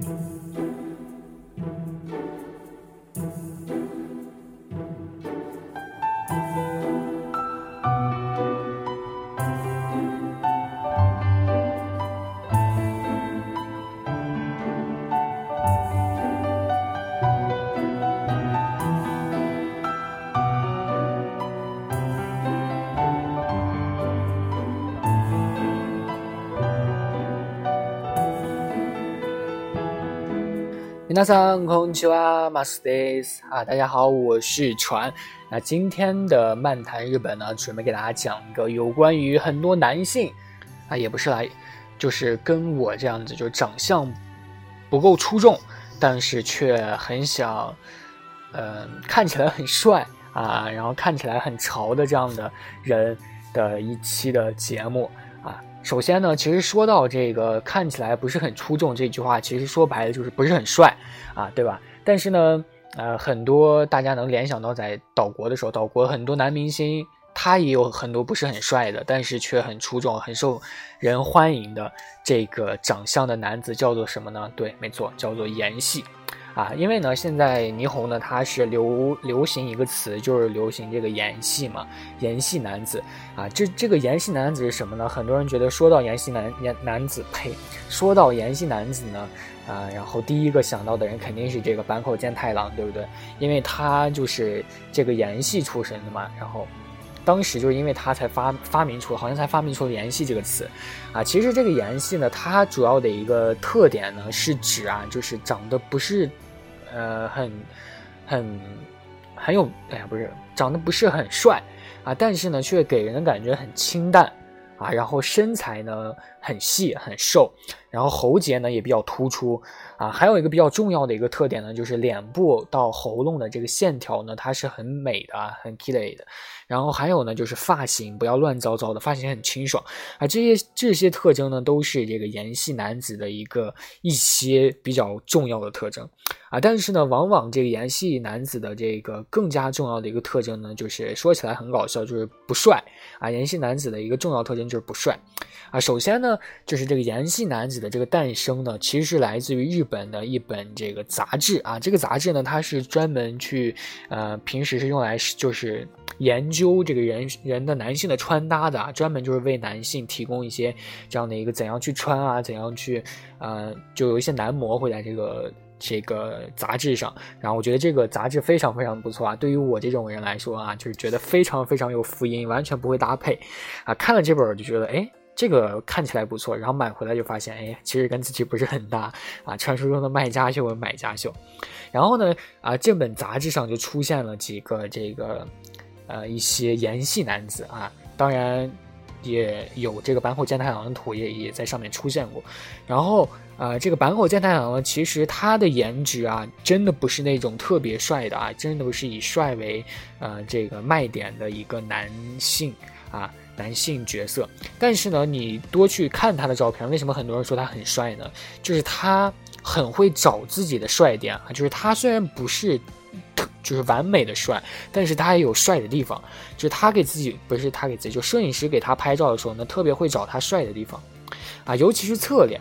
Música 皆さんこんにちは、マスです。啊，大家好，我是船。那今天的漫谈日本呢，准备给大家讲一个有关于很多男性啊，也不是来，就是跟我这样子，就长相不够出众，但是却很想，嗯，看起来很帅啊，然后看起来很潮的这样的人的一期的节目。 首先呢，其实说到这个看起来不是很出众这句话，其实说白了就是不是很帅啊，对吧？但是呢，呃，很多大家能联想到在岛国的时候，岛国很多男明星他也有很多不是很帅的，但是却很出众、很受人欢迎的这个长相的男子叫做什么呢？对，没错，叫做演戏。啊，因为呢，现在霓虹呢，它是流流行一个词，就是流行这个盐系嘛，盐系男子啊，这这个盐系男子是什么呢？很多人觉得说到盐系男演男子，呸，说到盐系男子呢，啊，然后第一个想到的人肯定是这个坂口健太郎，对不对？因为他就是这个盐系出身的嘛，然后当时就是因为他才发发明出，好像才发明出了演戏这个词，啊，其实这个盐系呢，它主要的一个特点呢，是指啊，就是长得不是。呃，很，很，很有，哎呀，不是，长得不是很帅啊，但是呢，却给人的感觉很清淡啊，然后身材呢很细很瘦，然后喉结呢也比较突出啊，还有一个比较重要的一个特点呢，就是脸部到喉咙的这个线条呢，它是很美的，很 k i 的。然后还有呢，就是发型不要乱糟糟的，发型很清爽啊。这些这些特征呢，都是这个盐系男子的一个一些比较重要的特征啊。但是呢，往往这个盐系男子的这个更加重要的一个特征呢，就是说起来很搞笑，就是不帅啊。盐系男子的一个重要特征就是不帅啊。首先呢，就是这个盐系男子的这个诞生呢，其实是来自于日本的一本这个杂志啊。这个杂志呢，它是专门去呃，平时是用来就是研。究这个人人的男性的穿搭的啊，专门就是为男性提供一些这样的一个怎样去穿啊，怎样去，呃，就有一些男模会在这个这个杂志上。然后我觉得这个杂志非常非常不错啊，对于我这种人来说啊，就是觉得非常非常有福音，完全不会搭配啊。看了这本就觉得，哎，这个看起来不错，然后买回来就发现，哎，其实跟自己不是很搭啊。传说中的卖家秀买家秀。然后呢，啊，这本杂志上就出现了几个这个。呃，一些演戏男子啊，当然也有这个坂口健太郎的图也也在上面出现过。然后啊，这个坂口健太郎呢，其实他的颜值啊，真的不是那种特别帅的啊，真的不是以帅为呃这个卖点的一个男性啊男性角色。但是呢，你多去看他的照片，为什么很多人说他很帅呢？就是他很会找自己的帅点啊，就是他虽然不是。就是完美的帅，但是他也有帅的地方。就是他给自己不是他给自己，就摄影师给他拍照的时候呢，特别会找他帅的地方，啊，尤其是侧脸，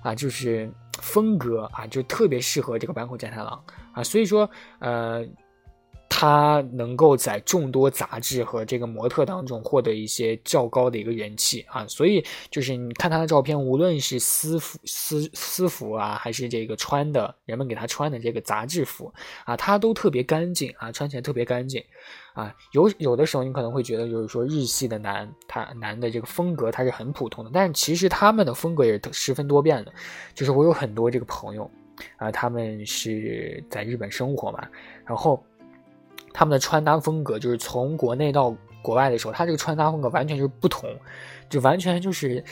啊，就是风格啊，就特别适合这个坂口健太郎啊。所以说，呃。他能够在众多杂志和这个模特当中获得一些较高的一个人气啊，所以就是你看他的照片，无论是私服、私私服啊，还是这个穿的人们给他穿的这个杂志服啊，他都特别干净啊，穿起来特别干净啊。有有的时候你可能会觉得，就是说日系的男他男的这个风格他是很普通的，但其实他们的风格也是十分多变的。就是我有很多这个朋友啊，他们是在日本生活嘛，然后。他们的穿搭风格就是从国内到国外的时候，他这个穿搭风格完全就是不同，就完全就是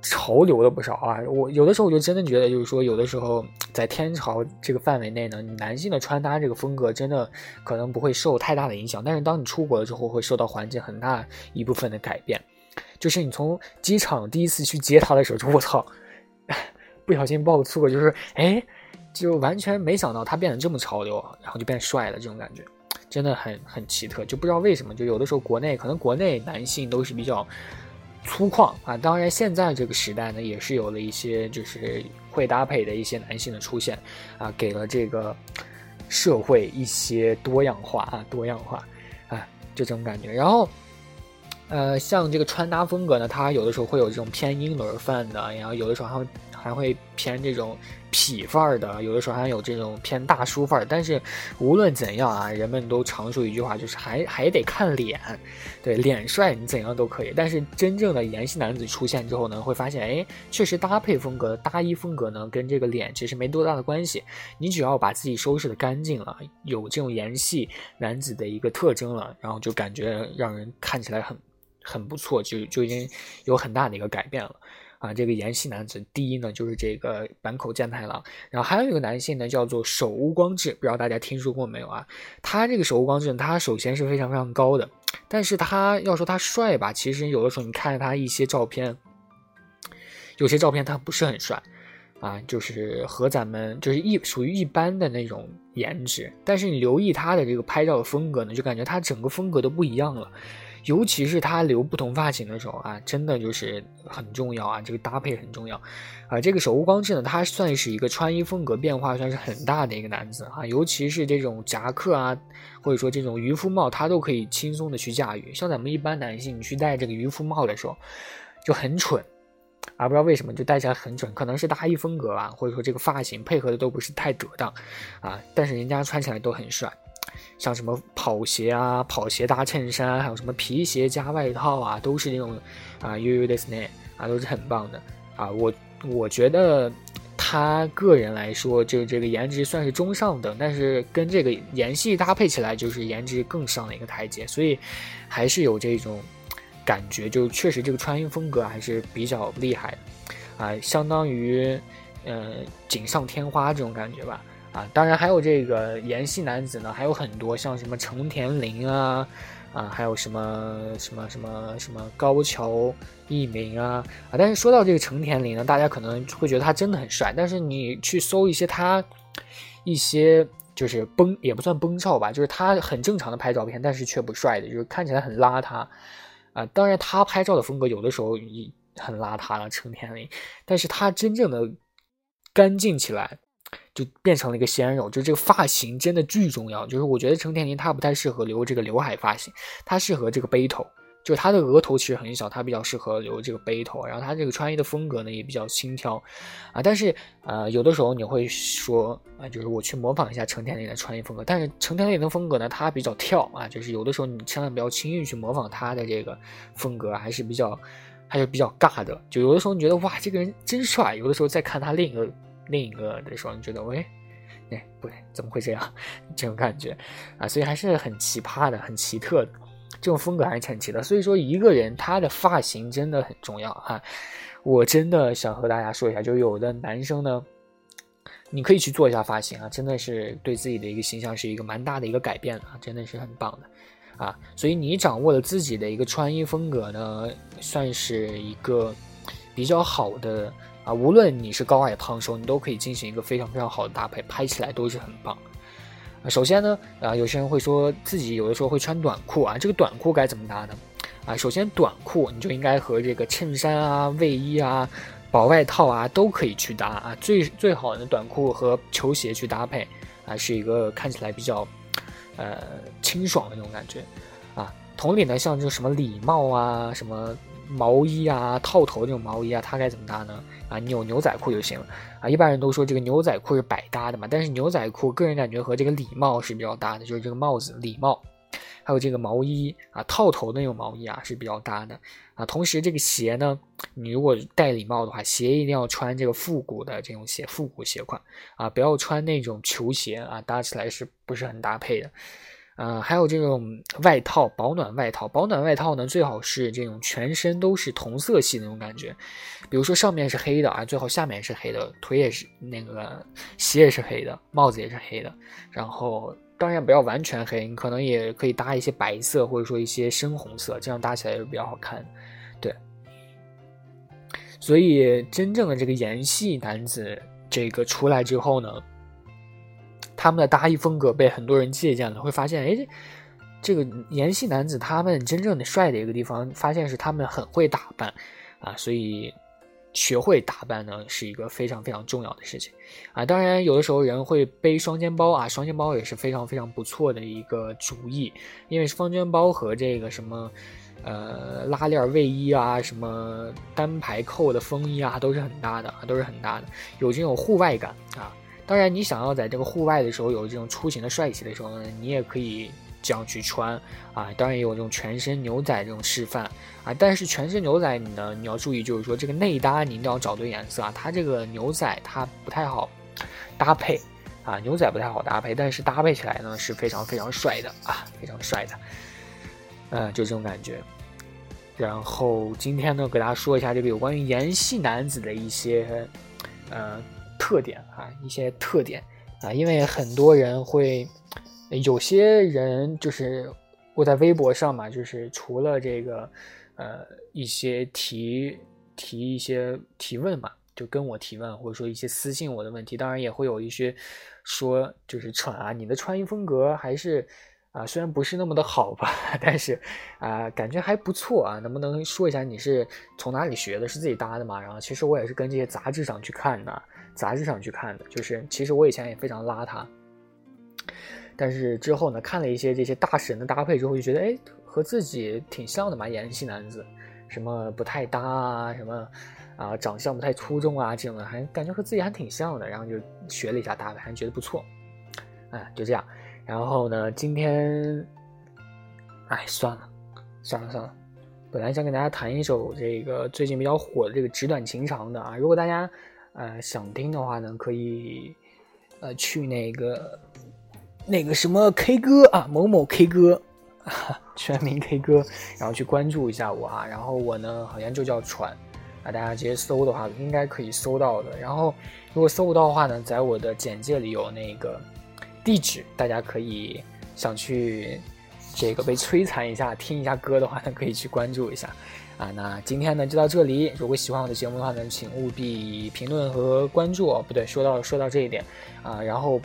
潮流了不少啊！我有的时候我就真的觉得，就是说有的时候在天朝这个范围内呢，你男性的穿搭这个风格真的可能不会受太大的影响，但是当你出国了之后，会受到环境很大一部分的改变。就是你从机场第一次去接他的时候，就我操，不小心爆错，就是哎。就完全没想到他变得这么潮流，然后就变帅了，这种感觉真的很很奇特，就不知道为什么，就有的时候国内可能国内男性都是比较粗犷啊，当然现在这个时代呢，也是有了一些就是。会搭配的一些男性的出现，啊，给了这个社会一些多样化啊，多样化，啊，就这种感觉。然后，呃，像这个穿搭风格呢，它有的时候会有这种偏英伦范的，然后有的时候还会还会偏这种。痞范儿的，有的时候还有这种偏大叔范儿，但是无论怎样啊，人们都常说一句话，就是还还得看脸，对，脸帅你怎样都可以。但是真正的颜系男子出现之后呢，会发现，哎，确实搭配风格、搭衣风格呢，跟这个脸其实没多大的关系。你只要把自己收拾的干净了，有这种颜系男子的一个特征了，然后就感觉让人看起来很很不错，就就已经有很大的一个改变了。啊，这个颜系男子，第一呢就是这个坂口健太郎，然后还有一个男性呢叫做手屋光志，不知道大家听说过没有啊？他这个手屋光志，他首先是非常非常高的，但是他要说他帅吧，其实有的时候你看他一些照片，有些照片他不是很帅，啊，就是和咱们就是一属于一般的那种颜值，但是你留意他的这个拍照的风格呢，就感觉他整个风格都不一样了。尤其是他留不同发型的时候啊，真的就是很重要啊，这个搭配很重要啊。这个手无光志呢，他算是一个穿衣风格变化算是很大的一个男子啊，尤其是这种夹克啊，或者说这种渔夫帽，他都可以轻松的去驾驭。像咱们一般男性去戴这个渔夫帽的时候，就很蠢啊，不知道为什么就戴起来很蠢，可能是搭衣风格啊，或者说这个发型配合的都不是太得当啊，但是人家穿起来都很帅。像什么跑鞋啊，跑鞋搭衬衫，还有什么皮鞋加外套啊，都是那种啊，U U this name 啊，都是很棒的啊。我我觉得他个人来说，就这个颜值算是中上等，但是跟这个颜系搭配起来，就是颜值更上了一个台阶，所以还是有这种感觉，就确实这个穿衣风格还是比较厉害的啊，相当于呃锦上添花这种感觉吧。啊，当然还有这个颜系男子呢，还有很多像什么成田凌啊，啊，还有什么什么什么什么高桥一明啊，啊，但是说到这个成田凌呢，大家可能会觉得他真的很帅，但是你去搜一些他一些就是崩也不算崩照吧，就是他很正常的拍照片，但是却不帅的，就是看起来很邋遢啊。当然他拍照的风格有的时候很邋遢了，成田凌，但是他真正的干净起来。就变成了一个鲜肉，就这个发型真的巨重要。就是我觉得成田凌他不太适合留这个刘海发型，他适合这个背头。就是他的额头其实很小，他比较适合留这个背头。然后他这个穿衣的风格呢也比较轻佻啊。但是呃有的时候你会说啊，就是我去模仿一下成田凌的穿衣风格。但是成田凌的风格呢，他比较跳啊，就是有的时候你千万不要轻易去模仿他的这个风格，还是比较还是比较尬的。就有的时候你觉得哇这个人真帅，有的时候再看他另一个。另一个的时候，你觉得喂，哎，不对，怎么会这样？这种感觉啊，所以还是很奇葩的，很奇特的，这种风格还是很奇特。所以说，一个人他的发型真的很重要哈。我真的想和大家说一下，就有的男生呢，你可以去做一下发型啊，真的是对自己的一个形象是一个蛮大的一个改变啊，真的是很棒的啊。所以你掌握了自己的一个穿衣风格呢，算是一个比较好的。啊，无论你是高矮胖瘦，你都可以进行一个非常非常好的搭配，拍起来都是很棒。首先呢，啊，有些人会说自己有的时候会穿短裤啊，这个短裤该怎么搭呢？啊，首先短裤你就应该和这个衬衫啊、卫衣啊、薄外套啊都可以去搭啊，最最好的短裤和球鞋去搭配啊，是一个看起来比较呃清爽的那种感觉啊。同理呢，像这什么礼帽啊、什么毛衣啊、套头这种毛衣啊，它该怎么搭呢？啊，你有牛仔裤就行了啊！一般人都说这个牛仔裤是百搭的嘛，但是牛仔裤个人感觉和这个礼帽是比较搭的，就是这个帽子、礼帽，还有这个毛衣啊，套头的那种毛衣啊是比较搭的啊。同时这个鞋呢，你如果戴礼帽的话，鞋一定要穿这个复古的这种鞋，复古鞋款啊，不要穿那种球鞋啊，搭起来是不是很搭配的？呃，还有这种外套，保暖外套，保暖外套呢，最好是这种全身都是同色系那种感觉，比如说上面是黑的啊，最好下面是黑的，腿也是那个鞋也是黑的，帽子也是黑的，然后当然不要完全黑，你可能也可以搭一些白色或者说一些深红色，这样搭起来是比较好看，对。所以真正的这个盐系男子这个出来之后呢。他们的搭衣风格被很多人借鉴了，会发现，哎，这个颜系男子他们真正的帅的一个地方，发现是他们很会打扮，啊，所以学会打扮呢，是一个非常非常重要的事情啊。当然，有的时候人会背双肩包啊，双肩包也是非常非常不错的一个主意，因为双肩包和这个什么，呃，拉链卫衣啊，什么单排扣的风衣啊，都是很搭的，都是很搭的，有这种户外感啊。当然，你想要在这个户外的时候有这种出行的帅气的时候呢，你也可以。这样去穿啊，当然也有这种全身牛仔这种示范啊，但是全身牛仔你呢，你要注意，就是说这个内搭你一定要找对颜色啊，它这个牛仔它不太好搭配啊，牛仔不太好搭配，但是搭配起来呢是非常非常帅的啊，非常帅的，嗯，就这种感觉。然后今天呢，给大家说一下这个有关于盐系男子的一些呃特点啊，一些特点啊，因为很多人会。有些人就是我在微博上嘛，就是除了这个，呃，一些提提一些提问嘛，就跟我提问，或者说一些私信我的问题，当然也会有一些说就是穿啊，你的穿衣风格还是啊，虽然不是那么的好吧，但是啊，感觉还不错啊，能不能说一下你是从哪里学的？是自己搭的吗？然后其实我也是跟这些杂志上去看的，杂志上去看的，就是其实我以前也非常邋遢。但是之后呢，看了一些这些大神的搭配之后，就觉得哎，和自己挺像的嘛，演戏男子，什么不太搭啊，什么啊，长相不太出众啊，这种的，还感觉和自己还挺像的，然后就学了一下搭配，还觉得不错，哎，就这样。然后呢，今天，哎，算了，算了算了，本来想给大家弹一首这个最近比较火的这个纸短情长的啊，如果大家呃想听的话呢，可以呃去那个。那个什么 K 歌啊，某某 K 歌，全民 K 歌，然后去关注一下我啊。然后我呢，好像就叫船啊，大家直接搜的话，应该可以搜到的。然后如果搜不到的话呢，在我的简介里有那个地址，大家可以想去这个被摧残一下，听一下歌的话呢，可以去关注一下啊。那今天呢就到这里，如果喜欢我的节目的话呢，请务必评论和关注。不对，说到说到这一点啊，然后。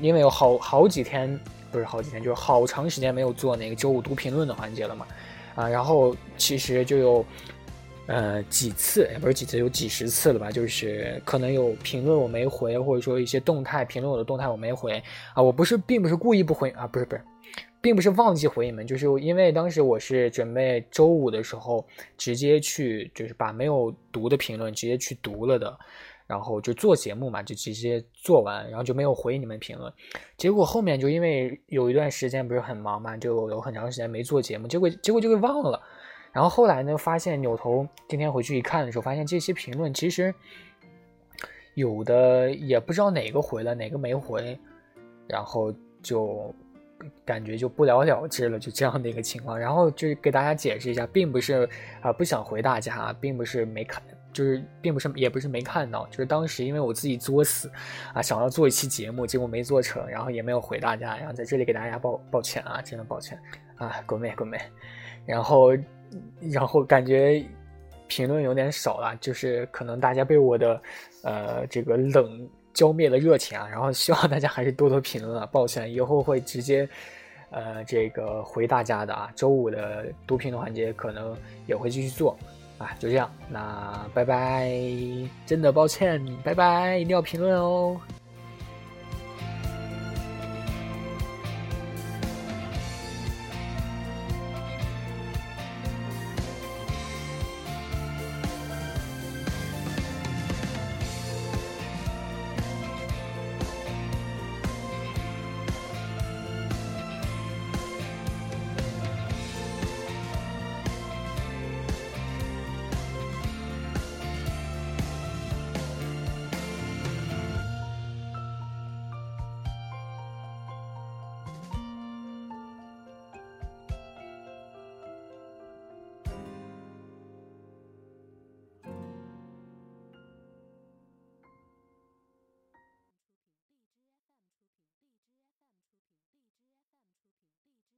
因为有好好几天，不是好几天，就是好长时间没有做那个周五读评论的环节了嘛，啊，然后其实就有，呃，几次，也不是几次，有几十次了吧，就是可能有评论我没回，或者说一些动态评论我的动态我没回，啊，我不是，并不是故意不回啊，不是不是，并不是忘记回你们，就是因为当时我是准备周五的时候直接去，就是把没有读的评论直接去读了的。然后就做节目嘛，就直接做完，然后就没有回你们评论。结果后面就因为有一段时间不是很忙嘛，就有很长时间没做节目，结果结果就给忘了。然后后来呢，发现扭头今天回去一看的时候，发现这些评论其实有的也不知道哪个回了，哪个没回，然后就感觉就不了了之了，就这样的一个情况。然后就给大家解释一下，并不是啊不想回大家，并不是没看。就是并不是，也不是没看到，就是当时因为我自己作死，啊，想要做一期节目，结果没做成，然后也没有回大家，然后在这里给大家抱抱歉啊，真的抱歉啊，滚妹滚妹，然后然后感觉评论有点少了，就是可能大家被我的呃这个冷浇灭了热情啊，然后希望大家还是多多评论啊，抱歉，以后会直接呃这个回大家的啊，周五的读评论环节可能也会继续做。啊，就这样，那拜拜，真的抱歉，拜拜，一定要评论哦。